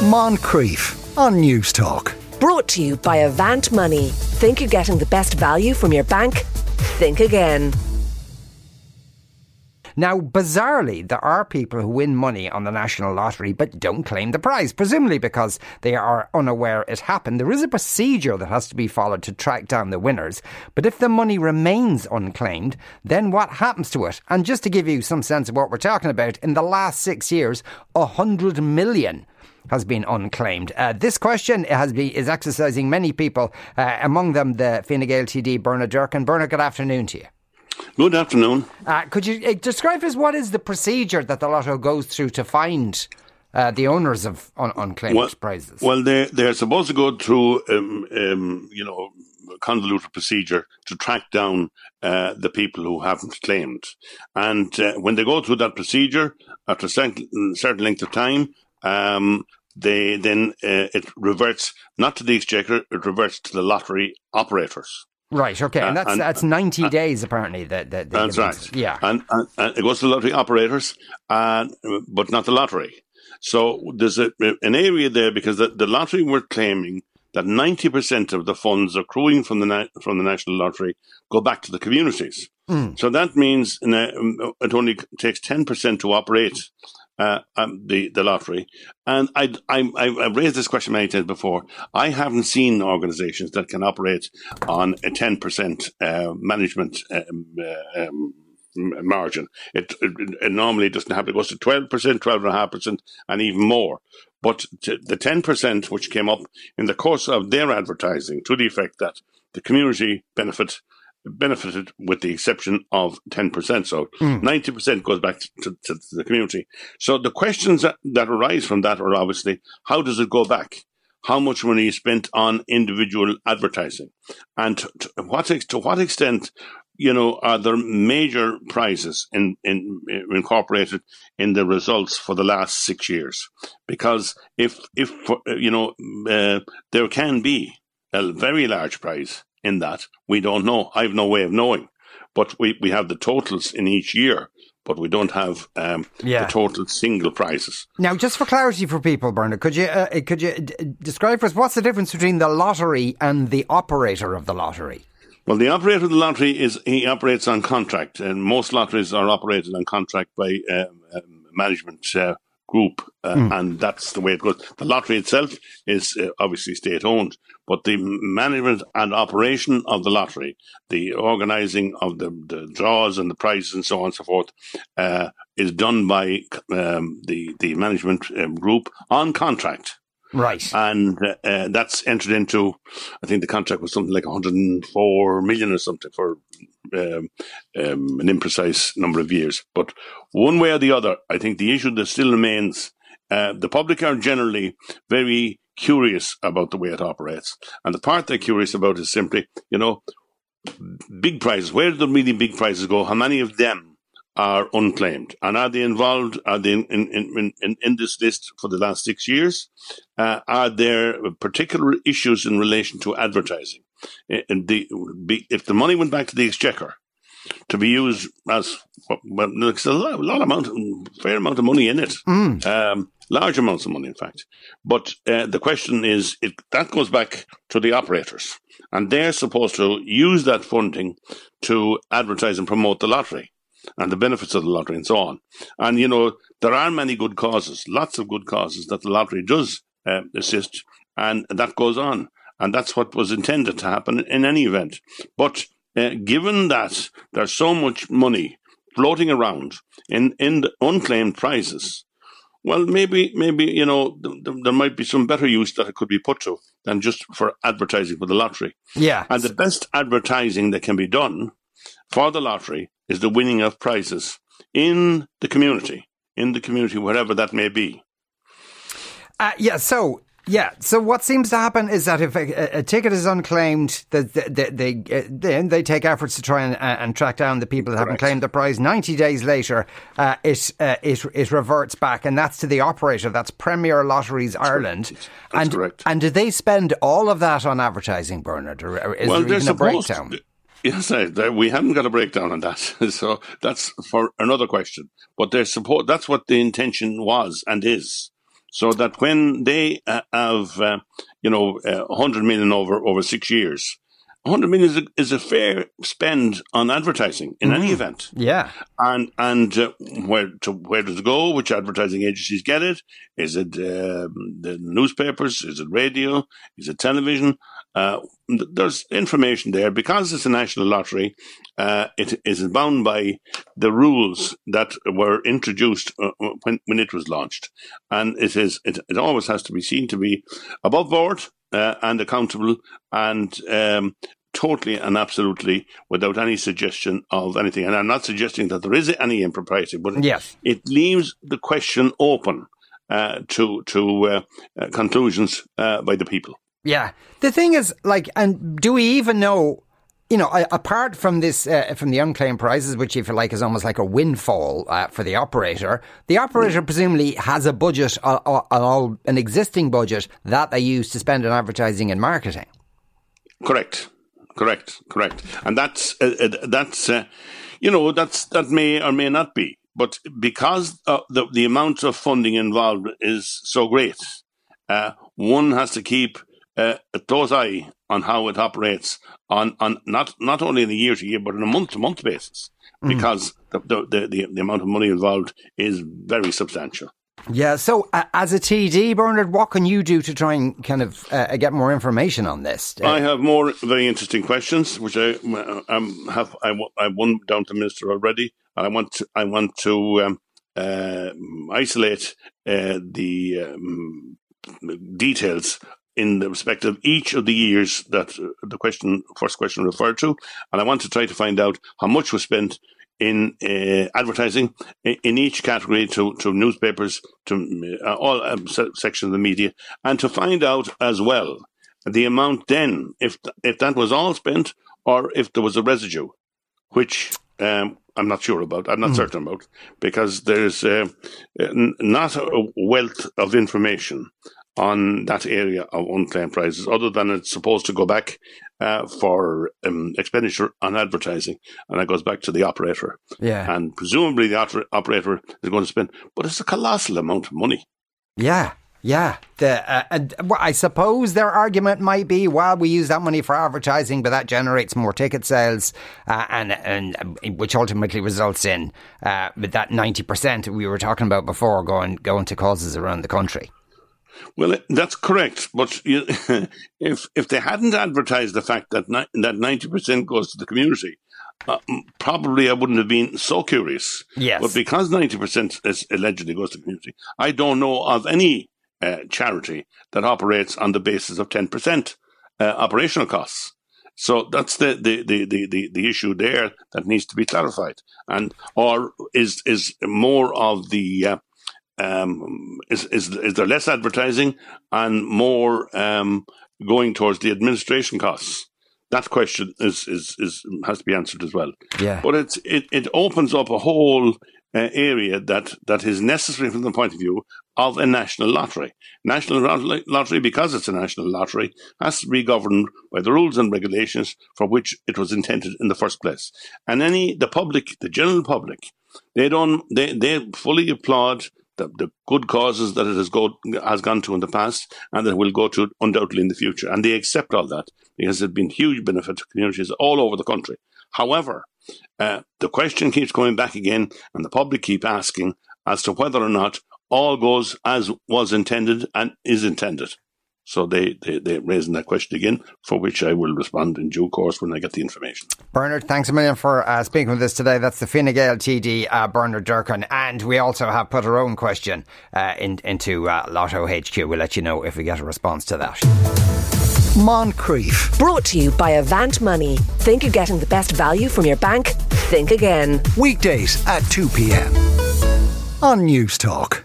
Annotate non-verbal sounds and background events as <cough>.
Moncrieff on Newstalk. Brought to you by Avant Money. Think you're getting the best value from your bank? Think again. Now, bizarrely, there are people who win money on the national lottery but don't claim the prize, presumably because they are unaware it happened. There is a procedure that has to be followed to track down the winners, but if the money remains unclaimed, then what happens to it? And just to give you some sense of what we're talking about, in the last six years, a hundred million has been unclaimed. Uh, this question has been, is exercising many people, uh, among them the Fine Gael TD Bernard Durkan. Bernard, good afternoon to you. Good afternoon. Uh, could you uh, describe us what is the procedure that the lotto goes through to find uh, the owners of un- unclaimed well, prizes? Well, they're, they're supposed to go through, um, um, you know, convoluted procedure to track down uh, the people who haven't claimed. And uh, when they go through that procedure, after a certain, certain length of time, um, they then uh, it reverts not to the exchequer, it reverts to the lottery operators. Right. Okay, and that's and, that's ninety uh, days apparently. That, that that's right. Yeah, and, and, and, it goes to the lottery operators, and but not the lottery. So there's a, an area there because the, the lottery were claiming that ninety percent of the funds accruing from the from the national lottery go back to the communities. Mm. So that means it only takes ten percent to operate uh, um, the the lottery. And I, I I've raised this question many times before. I haven't seen organisations that can operate on a ten percent uh, management um, uh, um, margin. It, it, it, normally doesn't happen. It goes to twelve percent, twelve and even more. But the ten percent which came up in the course of their advertising, to the effect that the community benefit benefited with the exception of 10%. So mm. 90% goes back to, to, to, the community. So the questions that, that arise from that are obviously, how does it go back? How much money is spent on individual advertising? And to, to what, to what extent, you know, are there major prizes in, in, in, incorporated in the results for the last six years? Because if, if, you know, uh, there can be a very large prize in that. We don't know. I have no way of knowing. But we, we have the totals in each year, but we don't have um, yeah. the total single prizes. Now, just for clarity for people, Bernard, could you uh, could you d- describe for us what's the difference between the lottery and the operator of the lottery? Well, the operator of the lottery is he operates on contract, and most lotteries are operated on contract by um, um, management uh, group, uh, mm. and that's the way it goes. The lottery itself is uh, obviously state owned, but the management and operation of the lottery, the organising of the, the draws and the prizes and so on and so forth, uh, is done by um, the the management um, group on contract. Right. And uh, uh, that's entered into, I think the contract was something like 104 million or something for um, um, an imprecise number of years. But one way or the other, I think the issue that still remains, uh, the public are generally very curious about the way it operates. And the part they're curious about is simply, you know, big prizes. Where do the really big prizes go? How many of them are unclaimed. And are they involved? Are they in, in, in, in this list for the last six years? Uh, are there particular issues in relation to advertising? And the, if the money went back to the exchequer to be used as well, there's a lot, lot amount, fair amount of money in it, mm. um, large amounts of money, in fact. But uh, the question is, it, that goes back to the operators, and they're supposed to use that funding to advertise and promote the lottery and the benefits of the lottery and so on. And, you know, there are many good causes, lots of good causes that the lottery does uh, assist, and that goes on. And that's what was intended to happen in any event. But uh, given that there's so much money floating around in, in the unclaimed prizes, well, maybe, maybe you know, th- th- there might be some better use that it could be put to than just for advertising for the lottery. Yeah. And the best advertising that can be done for the lottery is the winning of prizes in the community, in the community, wherever that may be. Uh, yeah, so yeah. So what seems to happen is that if a, a ticket is unclaimed, they, they, they, uh, then they take efforts to try and, uh, and track down the people that correct. haven't claimed the prize. Ninety days later, uh, it, uh, it it reverts back, and that's to the operator. That's Premier Lotteries that's Ireland. That's and correct. and do they spend all of that on advertising, Bernard, or is well, there even a breakdown? To, Yes, I, we haven't got a breakdown on that, <laughs> so that's for another question. But their support—that's what the intention was and is. so that when they uh, have, uh, you know, uh, 100 million over, over six years, 100 million is a, is a fair spend on advertising in mm. any event. Yeah. And and uh, where to where does it go? Which advertising agencies get it? Is it uh, the newspapers? Is it radio? Is it television? Uh, there's information there because it's a national lottery. Uh, it is bound by the rules that were introduced uh, when when it was launched, and it is it, it always has to be seen to be above board uh, and accountable and um, totally and absolutely without any suggestion of anything. And I'm not suggesting that there is any impropriety, but yes. it leaves the question open uh, to to uh, uh, conclusions uh, by the people. Yeah, the thing is, like, and do we even know? You know, apart from this, uh, from the unclaimed prizes, which, if you like, is almost like a windfall uh, for the operator, the operator presumably has a budget, an existing budget that they use to spend on advertising and marketing. Correct correct, correct, and that's uh, uh, that's uh, you know that's that may or may not be, but because uh, the the amount of funding involved is so great, one has to keep uh, a close eye on how it operates on on not not only in a year to year but on a month to month basis, mm. because the, the the the amount of money involved is very substantial. Yeah. So, uh, as a TD, Bernard, what can you do to try and kind of uh, get more information on this? Uh, I have more very interesting questions, which I um, have. I, I won down to minister already, and I want to. I want to um, uh, isolate uh, the um, details in the respect of each of the years that uh, the question, first question referred to, and I want to try to find out how much was spent in uh, advertising in each category to, to newspapers, to uh, all um, sections of the media, and to find out as well the amount then, if if that was all spent or if there was a residue, which um, I'm not sure about, I'm not mm. certain about, because there's uh, not a wealth of information on that area of unclaimed prizes, other than it's supposed to go back uh, for um, expenditure on advertising, and that goes back to the operator. Yeah, and presumably the oper- operator is going to spend, but it's a colossal amount of money. Yeah. Yeah, the, uh, and, I suppose their argument might be, well, we use that money for advertising, but that generates more ticket sales, uh, and and um, which ultimately results in uh, with that ninety percent we were talking about before going going to causes around the country. Well, that's correct. But you, <laughs> if if they hadn't advertised the fact that ni- that ninety percent goes to the community, uh, probably I wouldn't have been so curious. Yes. But because ninety percent is allegedly goes to the community, I don't know of any uh, charity that operates on the basis of ten percent uh, operational costs. So that's the, the, the, the, the, issue there that needs to be clarified. And or is is more of the uh, um, is, is, is there less advertising and more um, going towards the administration costs? That question is, is, is has to be answered as well. Yeah. But it's, it, it opens up a whole uh, area that, that is necessary from the point of view of a national lottery. National lottery, because it's a national lottery, has to be governed by the rules and regulations for which it was intended in the first place. And any the public, the general public, they don't they they fully applaud the, the good causes that it has, go, has gone to in the past and that it will go to undoubtedly in the future. And they accept all that because there's been huge benefit to communities all over the country. However, uh, the question keeps coming back again, and the public keep asking as to whether or not all goes as was intended and is intended. So they, they, they're raising that question again, for which I will respond in due course when I get the information. Bernard, thanks a million for uh, speaking with us today. That's the Fine Gael TD, uh, Bernard Durkan. And we also have put our own question uh, in, into uh, Lotto HQ. We'll let you know if we get a response to that. Moncrieff. Brought to you by Avant Money. Think you're getting the best value from your bank? Think again. Weekdays at 2 p.m. on Newstalk.